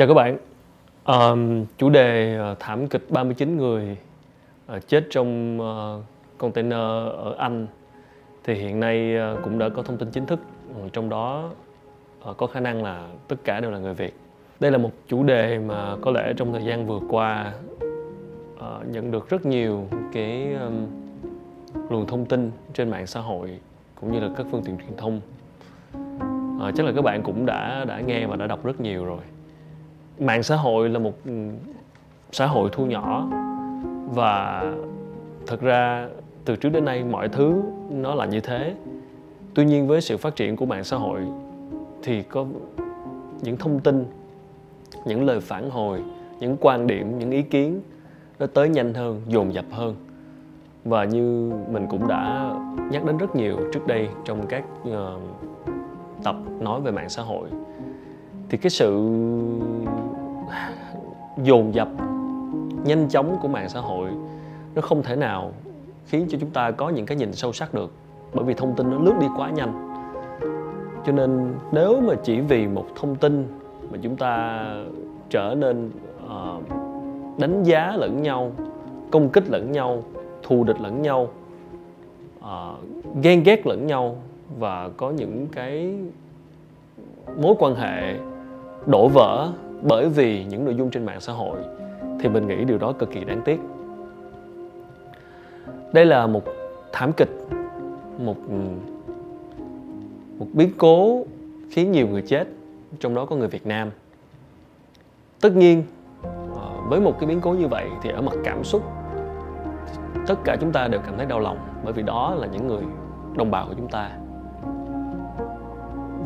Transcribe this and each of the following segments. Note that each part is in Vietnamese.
Chào các bạn. Um, chủ đề ờ, thảm kịch 39 người ờ, chết trong ờ, container ở Anh thì hiện nay cũng đã có thông tin chính thức trong đó có khả năng là tất cả đều là người Việt. Đây là một chủ đề mà có lẽ trong thời gian vừa qua nhận được rất nhiều cái um, luồng thông tin trên mạng xã hội cũng như là các phương tiện truyền thông. À, chắc là các bạn cũng đã đã nghe và đã đọc rất nhiều rồi mạng xã hội là một ừ, xã hội thu nhỏ. Và thật ra từ trước đến nay mọi thứ nó là như thế. Tuy nhiên với sự phát triển của mạng xã hội thì có những thông tin những lời phản hồi những quan điểm những ý kiến nó tới nhanh hơn dồn dập hơn. Và như mình cũng đã nhắc đến rất nhiều trước đây trong các uh, tập nói về mạng xã hội thì cái sự dồn dập nhanh chóng của mạng xã hội nó không thể nào khiến cho chúng ta có những cái nhìn sâu sắc được bởi vì thông tin nó lướt đi quá nhanh. Cho nên nếu mà chỉ vì một thông tin mà chúng ta trở nên uh, đánh giá lẫn nhau công kích lẫn nhau thù địch lẫn nhau uh, ghen ghét lẫn nhau và có những cái mối quan hệ đổ vỡ bởi vì những nội dung trên mạng xã hội, thì mình nghĩ điều đó cực kỳ đáng tiếc. Đây là một thảm kịch, một một biến cố khiến nhiều người chết, trong đó có người Việt Nam. Tất nhiên ờ, với một cái biến cố như vậy thì ở mặt cảm xúc, tất cả chúng ta đều cảm thấy đau lòng, bởi vì đó là những người đồng bào của chúng ta.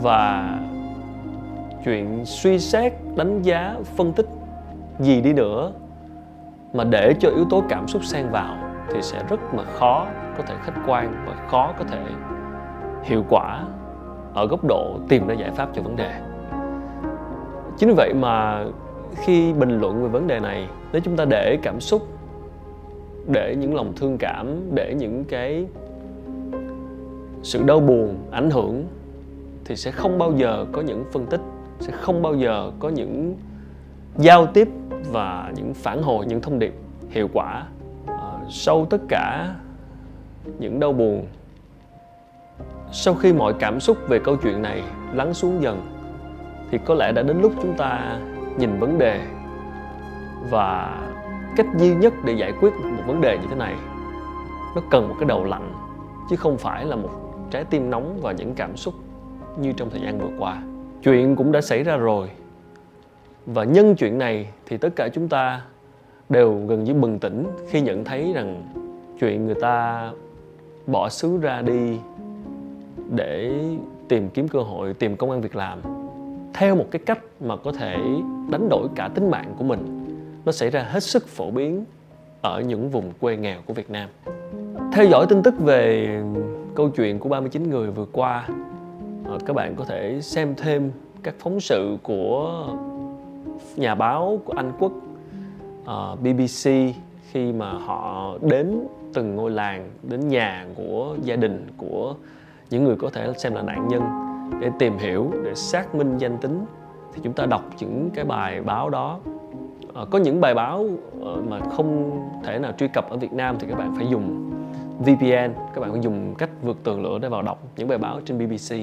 Và chuyện suy xét, đánh giá, phân tích gì đi nữa mà để cho yếu tố cảm xúc xen vào thì sẽ rất mà khó có thể khách quan và khó có thể hiệu quả ở góc độ tìm ra giải pháp cho vấn đề. Chính vậy mà khi bình luận về vấn đề này, nếu chúng ta để cảm xúc, để những lòng thương cảm, để những cái sự đau buồn ảnh hưởng thì sẽ không bao giờ có những phân tích sẽ không bao giờ có những giao tiếp và những phản hồi những thông điệp hiệu quả à, sau tất cả những đau buồn. Sau khi mọi cảm xúc về câu chuyện này lắng xuống dần thì có lẽ đã đến lúc chúng ta nhìn vấn đề và cách duy nhất để giải quyết một vấn đề như thế này nó cần một cái đầu lạnh chứ không phải là một trái tim nóng và những cảm xúc như trong thời gian vừa qua chuyện cũng đã xảy ra rồi và nhân chuyện này thì tất cả chúng ta đều gần như bừng tỉnh khi nhận thấy rằng chuyện người ta bỏ xứ ra đi để tìm kiếm cơ hội, tìm công an việc làm theo một cái cách mà có thể đánh đổi cả tính mạng của mình, nó xảy ra hết sức phổ biến ở những vùng quê nghèo của Việt Nam. Theo dõi tin tức về câu chuyện của 39 người vừa qua Ờ, các bạn có thể xem thêm các phóng sự của nhà báo của Anh Quốc ờ, uh, BBC khi mà họ đến từng ngôi làng đến nhà của gia đình của những người có thể xem là nạn nhân để tìm hiểu để xác minh danh tính. Thì chúng ta đọc những cái bài báo đó. À, có những bài báo mà không thể nào truy cập ở Việt Nam thì các bạn phải dùng VPN các bạn phải dùng cách vượt tường lửa để vào đọc những bài báo trên BBC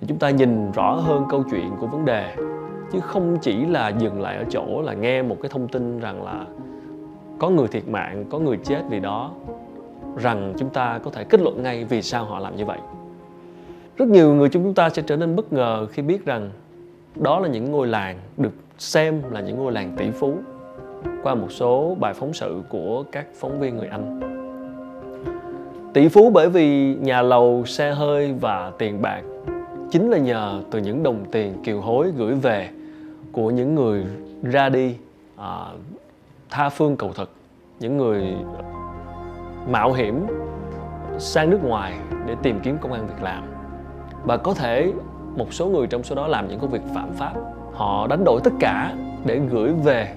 để chúng ta nhìn rõ hơn câu chuyện của vấn đề chứ không chỉ là dừng lại ở chỗ là nghe một cái thông tin rằng là có người thiệt mạng có người chết vì đó rằng chúng ta có thể kết luận ngay vì sao họ làm như vậy rất nhiều người chúng ta sẽ trở nên bất ngờ khi biết rằng đó là những ngôi làng được xem là những ngôi làng tỷ phú qua một số bài phóng sự của các phóng viên người Anh. Tỷ phú bởi vì nhà lầu, xe hơi và tiền bạc chính là nhờ từ những đồng tiền kiều hối gửi về của những người ra đi à, tha phương cầu thực những người mạo hiểm sang nước ngoài để tìm kiếm công an việc làm. Và có thể một số người trong số đó làm những công việc phạm pháp. Họ đánh đổi tất cả để gửi về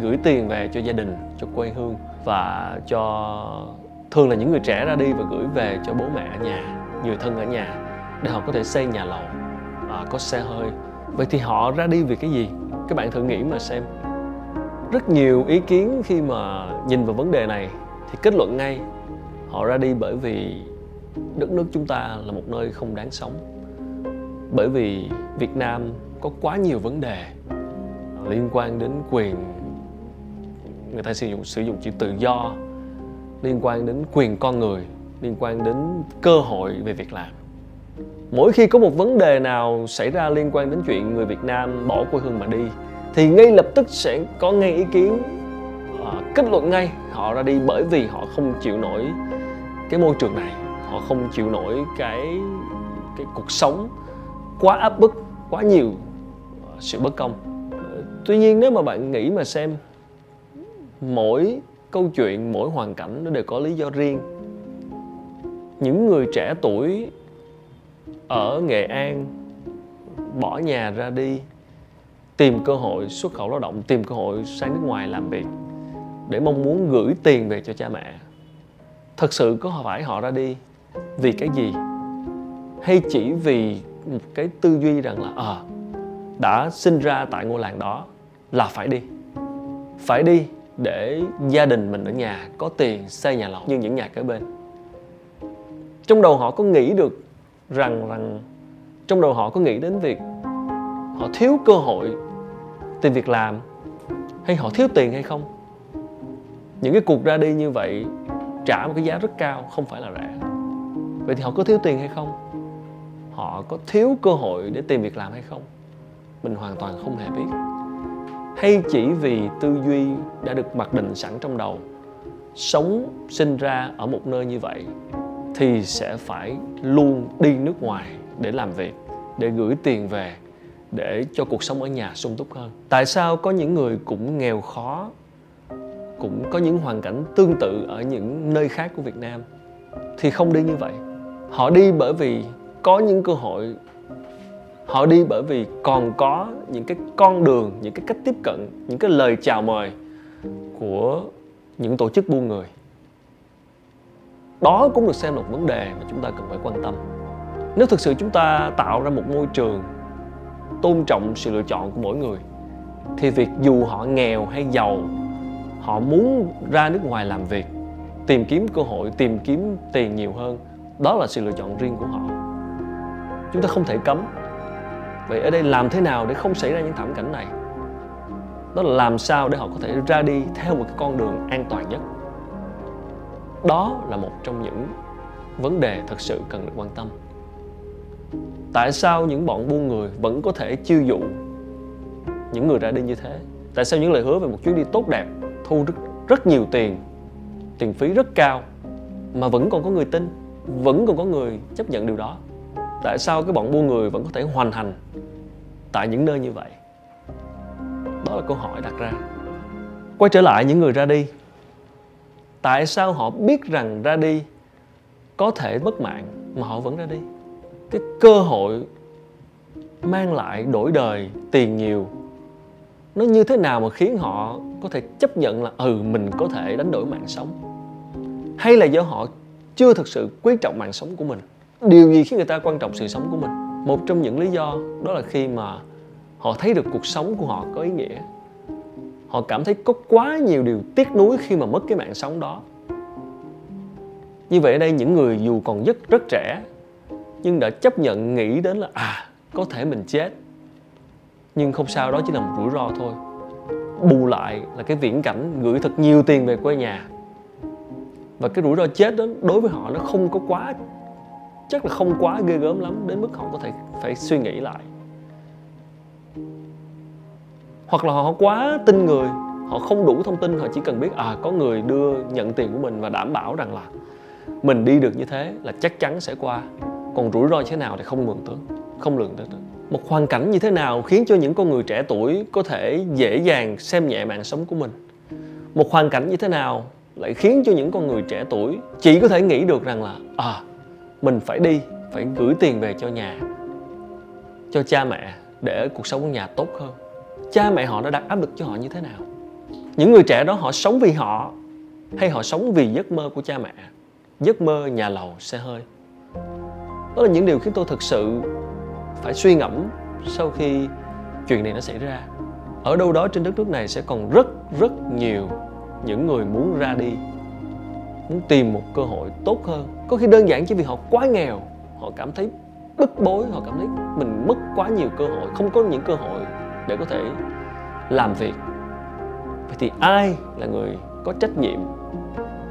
gửi tiền về cho gia đình cho quê hương và cho thường là những người trẻ ra đi và gửi về cho bố mẹ ở nhà người thân ở nhà để họ có thể xây nhà lầu à, có xe hơi. Vậy thì họ ra đi vì cái gì? Các bạn thử nghĩ mà xem. Rất nhiều ý kiến khi mà nhìn vào vấn đề này thì kết luận ngay. Họ ra đi bởi vì đất nước chúng ta là một nơi không đáng sống. Bởi vì Việt Nam có quá nhiều vấn đề liên quan đến quyền người ta sử dụng sử dụng chữ tự do liên quan đến quyền con người liên quan đến cơ hội về việc làm mỗi khi có một vấn đề nào xảy ra liên quan đến chuyện người Việt Nam bỏ quê hương mà đi thì ngay lập tức sẽ có ngay ý kiến à, kết luận ngay. Họ ra đi bởi vì họ không chịu nổi cái môi trường này. Họ không chịu nổi cái cái cuộc sống quá áp bức quá nhiều à, sự bất công. Tuy nhiên nếu mà bạn nghĩ mà xem mỗi câu chuyện mỗi hoàn cảnh nó đều có lý do riêng. Những người trẻ tuổi ở nghệ an bỏ nhà ra đi tìm cơ hội xuất khẩu lao động tìm cơ hội sang nước ngoài làm việc để mong muốn gửi tiền về cho cha mẹ. Thật sự có phải họ ra đi vì cái gì? Hay chỉ vì một cái tư duy rằng là ờ à, đã sinh ra tại ngôi làng đó là phải đi. Phải đi để gia đình mình ở nhà có tiền xây nhà lầu như những nhà kế bên. Trong đầu họ có nghĩ được rằng rằng trong đầu họ có nghĩ đến việc họ thiếu cơ hội tìm việc làm hay họ thiếu tiền hay không? Những cái cuộc ra đi như vậy trả một cái giá rất cao không phải là rẻ. Vậy thì họ có thiếu tiền hay không? Họ có thiếu cơ hội để tìm việc làm hay không? Mình hoàn toàn không hề biết. Hay chỉ vì tư duy đã được mặc định sẵn trong đầu, sống sinh ra ở một nơi như vậy thì sẽ phải luôn đi nước ngoài để làm việc, để gửi tiền về, để cho cuộc sống ở nhà sung túc hơn. Tại sao có những người cũng nghèo khó, cũng có những hoàn cảnh tương tự ở những nơi khác của việt nam thì không đi như vậy? Họ đi bởi vì có những cơ hội, họ đi bởi vì còn có những cái con đường, những cái cách tiếp cận, những cái lời chào mời của những tổ chức buôn người đó cũng được xem là một vấn đề mà chúng ta cần phải quan tâm. Nếu thực sự chúng ta tạo ra một môi trường tôn trọng sự lựa chọn của mỗi người, thì việc dù họ nghèo hay giàu, họ muốn ra nước ngoài làm việc, tìm kiếm cơ hội, tìm kiếm tiền nhiều hơn, đó là sự lựa chọn riêng của họ. Chúng ta không thể cấm. Vậy ở đây làm thế nào để không xảy ra những thảm cảnh này? Đó là làm sao để họ có thể ra đi theo một cái con đường an toàn nhất? Đó là một trong những vấn đề thật sự cần được quan tâm. Tại sao những bọn buôn người vẫn có thể chiêu dụ những người ra đi như thế? Tại sao những lời hứa về một chuyến đi tốt đẹp thu rất, rất nhiều tiền tiền phí rất cao mà vẫn còn có người tin vẫn còn có người chấp nhận điều đó? Tại sao cái bọn buôn người vẫn có thể hoành hành tại những nơi như vậy? Đó là câu hỏi đặt ra. Quay trở lại những người ra đi tại sao họ biết rằng ra đi có thể mất mạng mà họ vẫn ra đi? Cái cơ hội mang lại đổi đời, tiền nhiều, nó như thế nào mà khiến họ có thể chấp nhận là ừ mình có thể đánh đổi mạng sống? Hay là do họ chưa thực sự quý trọng mạng sống của mình? Điều gì khiến người ta quan trọng sự sống của mình? Một trong những lý do đó là khi mà họ thấy được cuộc sống của họ có ý nghĩa họ cảm thấy có quá nhiều điều tiếc nuối khi mà mất cái mạng sống đó. Như vậy ở đây những người dù còn rất rất trẻ, nhưng đã chấp nhận nghĩ đến là à có thể mình chết. Nhưng không sao, đó chỉ là một rủi ro thôi. Bù lại là cái viễn cảnh gửi thật nhiều tiền về quê nhà. Và cái rủi ro chết đó đối với họ nó không có quá, chắc là không quá ghê gớm lắm đến mức họ có thể phải suy nghĩ lại hoặc là họ quá tin người, họ không đủ thông tin, họ chỉ cần biết à có người đưa nhận tiền của mình và đảm bảo rằng là mình đi được như thế là chắc chắn sẽ qua. Còn rủi ro như thế nào thì không mường tượng không lường được một hoàn cảnh như thế nào khiến cho những con người trẻ tuổi có thể dễ dàng xem nhẹ mạng sống của mình? Một hoàn cảnh như thế nào lại khiến cho những con người trẻ tuổi chỉ có thể nghĩ được rằng là à mình phải đi, phải gửi tiền về cho nhà, cho cha mẹ để cuộc sống của nhà tốt hơn? Cha mẹ họ đã đặt áp lực cho họ như thế nào? Những người trẻ đó họ sống vì họ hay họ sống vì giấc mơ của cha mẹ? Giấc mơ nhà lầu xe hơi. Đó là những điều khiến tôi thực sự phải suy ngẫm sau khi chuyện này nó xảy ra. Ở đâu đó trên đất nước này sẽ còn rất rất nhiều những người muốn ra đi, muốn tìm một cơ hội tốt hơn. Có khi đơn giản chỉ vì họ quá nghèo, họ cảm thấy bức bối, họ cảm thấy mình mất quá nhiều cơ hội, không có những cơ hội để có thể làm việc. Vậy thì ai là người có trách nhiệm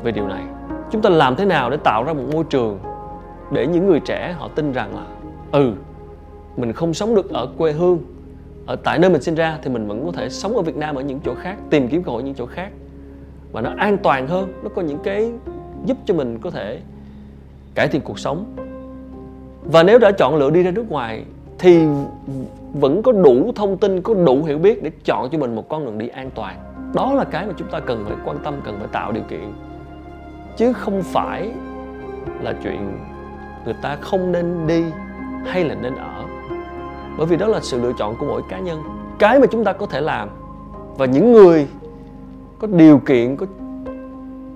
về điều này? Chúng ta làm thế nào để tạo ra một môi trường để những người trẻ họ tin rằng là ừ mình không sống được ở quê hương, ở tại nơi mình sinh ra thì mình vẫn có thể sống ở Việt Nam ở những chỗ khác, tìm kiếm cơ hội những chỗ khác. Và nó an toàn hơn, nó có những cái giúp cho mình có thể cải thiện cuộc sống. Và nếu đã chọn lựa đi ra nước ngoài thì vẫn có đủ thông tin, có đủ hiểu biết để chọn cho mình một con đường đi an toàn. Đó là cái mà chúng ta cần phải quan tâm, cần phải tạo điều kiện. Chứ không phải là chuyện người ta không nên đi hay là nên ở. Bởi vì đó là sự lựa chọn của mỗi cá nhân. Cái mà chúng ta có thể làm và những người có điều kiện, có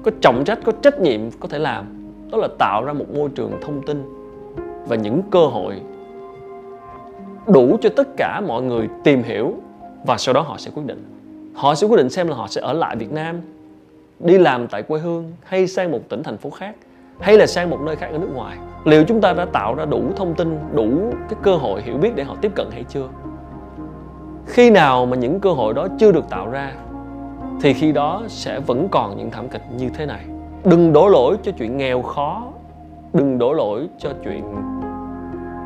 có trọng trách, có trách nhiệm có thể làm, đó là tạo ra một môi trường thông tin và những cơ hội đủ cho tất cả mọi người tìm hiểu và sau đó họ sẽ quyết định. Họ sẽ quyết định xem là họ sẽ ở lại Việt Nam, đi làm tại quê hương hay sang một tỉnh thành phố khác, hay là sang một nơi khác ở nước ngoài. Liệu chúng ta đã tạo ra đủ thông tin, đủ cái cơ hội hiểu biết để họ tiếp cận hay chưa? Khi nào mà những cơ hội đó chưa được tạo ra, thì khi đó sẽ vẫn còn những thảm kịch như thế này. Đừng đổ lỗi cho chuyện nghèo khó, đừng đổ lỗi cho chuyện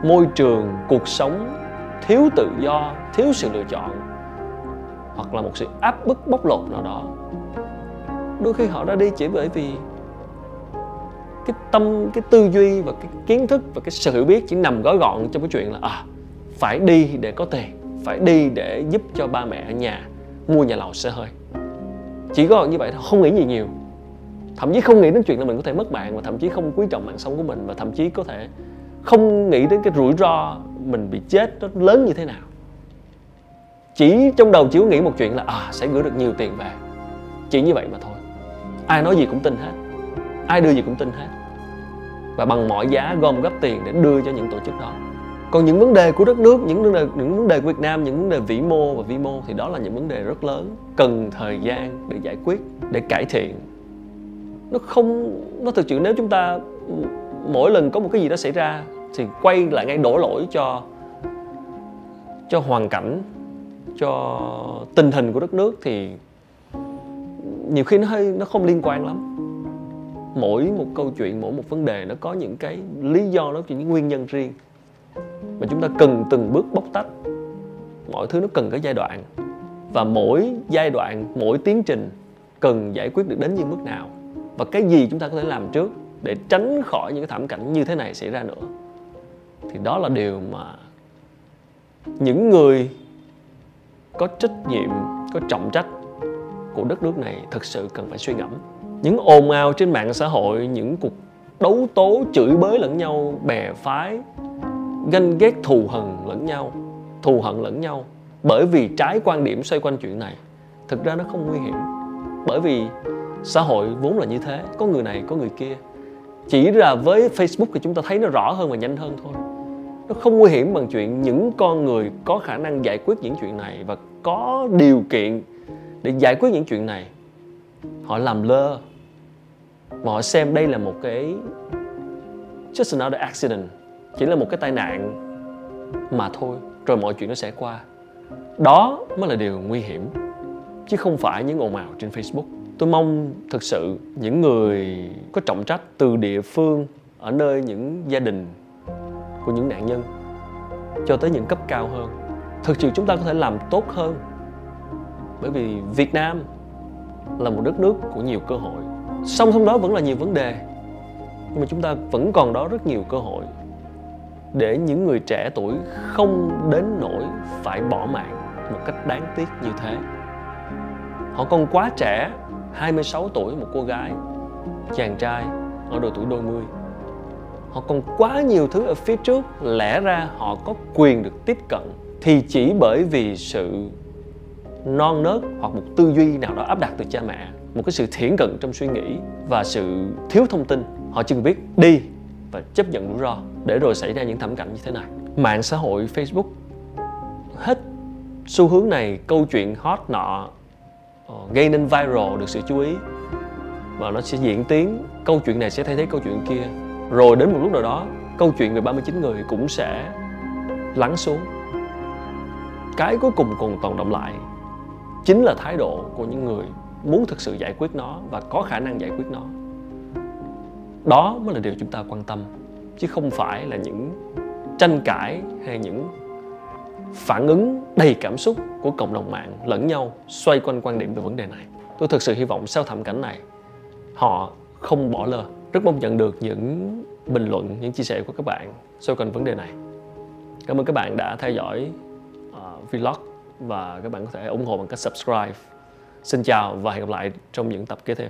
môi trường, cuộc sống thiếu tự do, thiếu sự lựa chọn, hoặc là một sự áp bức bóc lột nào đó. Đôi khi họ ra đi chỉ bởi vì cái tâm, cái tư duy và cái kiến thức và cái sự hiểu biết chỉ nằm gói gọn trong cái chuyện là à phải đi để có tiền, phải đi để giúp cho ba mẹ ở nhà mua nhà lầu xe hơi. Chỉ có như vậy thôi, không nghĩ gì nhiều. Thậm chí không nghĩ đến chuyện là mình có thể mất bạn và thậm chí không quý trọng mạng sống của mình và thậm chí có thể không nghĩ đến cái rủi ro mình bị chết nó lớn như thế nào. Chỉ trong đầu chỉ có nghĩ một chuyện là à sẽ gửi được nhiều tiền về. Chỉ như vậy mà thôi. Ai nói gì cũng tin hết. Ai đưa gì cũng tin hết. Và bằng mọi giá gom góp tiền để đưa cho những tổ chức đó. Còn những vấn đề của đất nước, những vấn đề, những vấn đề của Việt Nam, những vấn đề vĩ mô và vi mô thì đó là những vấn đề rất lớn, cần thời gian để giải quyết, để cải thiện. Nó không, nó thực sự, nếu chúng ta, mỗi lần có một cái gì đó xảy ra thì quay lại ngay đổ lỗi cho cho hoàn cảnh, cho tình hình của đất nước thì nhiều khi nó hơi, nó không liên quan lắm. Mỗi một câu chuyện, mỗi một vấn đề nó có những cái lý do, nó những nguyên nhân riêng mà chúng ta cần từng bước bóc tách. Mọi thứ nó cần có giai đoạn và mỗi giai đoạn, mỗi tiến trình cần giải quyết được đến như mức nào và cái gì chúng ta có thể làm trước để tránh khỏi những cái thảm cảnh như thế này xảy ra nữa thì đó là điều mà những người có trách nhiệm, có trọng trách của đất nước này thực sự cần phải suy ngẫm. Những ồn ào trên mạng xã hội, những cuộc đấu tố chửi bới lẫn nhau, bè phái, ganh ghét thù hận lẫn nhau, thù hận lẫn nhau bởi vì trái quan điểm xoay quanh chuyện này, thực ra nó không nguy hiểm. Bởi vì xã hội vốn là như thế, có người này, có người kia. Chỉ là với facebook thì chúng ta thấy nó rõ hơn và nhanh hơn thôi nó không nguy hiểm bằng chuyện những con người có khả năng giải quyết những chuyện này và có điều kiện để giải quyết những chuyện này. Họ làm lơ mà họ xem đây là một cái, just another accident. Chỉ là một cái tai nạn mà thôi, rồi mọi chuyện nó sẽ qua. Đó mới là điều nguy hiểm, chứ không phải những ồn ào trên facebook. Tôi mong thực sự những người có trọng trách từ địa phương, ở nơi những gia đình của những nạn nhân cho tới những cấp cao hơn thực sự chúng ta có thể làm tốt hơn bởi vì việt nam là một đất nước của nhiều cơ hội song song đó vẫn là nhiều vấn đề nhưng mà chúng ta vẫn còn đó rất nhiều cơ hội để những người trẻ tuổi không đến nỗi phải bỏ mạng một cách đáng tiếc như thế. Họ còn quá trẻ, 26 tuổi một cô gái, chàng trai ở độ tuổi đôi mươi. Họ còn quá nhiều thứ ở phía trước, lẽ ra họ có quyền được tiếp cận. Thì chỉ bởi vì sự non nớt hoặc một tư duy nào đó áp đặt từ cha mẹ. Một cái sự thiển cận trong suy nghĩ và sự thiếu thông tin. Họ chưa biết đi và chấp nhận rủi ro để rồi xảy ra những thảm cảnh như thế này. Mạng xã hội facebook hết xu hướng này câu chuyện hot nọ ờ, gây nên viral được sự chú ý. Và nó sẽ diễn tiến. Câu chuyện này sẽ thay thế câu chuyện kia rồi đến một lúc nào đó, câu chuyện về 39 người cũng sẽ lắng xuống. Cái cuối cùng còn tồn động lại chính là thái độ của những người muốn thực sự giải quyết nó và có khả năng giải quyết nó. Đó mới là điều chúng ta quan tâm, chứ không phải là những tranh cãi hay những phản ứng đầy cảm xúc của cộng đồng mạng lẫn nhau xoay quanh quan điểm về vấn đề này. Tôi thực sự hy vọng sau thảm cảnh này, họ không bỏ lơ rất mong nhận được những bình luận những chia sẻ của các bạn xoay quanh vấn đề này. Cảm ơn các bạn đã theo dõi uh, vlog và các bạn có thể ủng hộ bằng cách subscribe. Xin chào và hẹn gặp lại trong những tập kế theo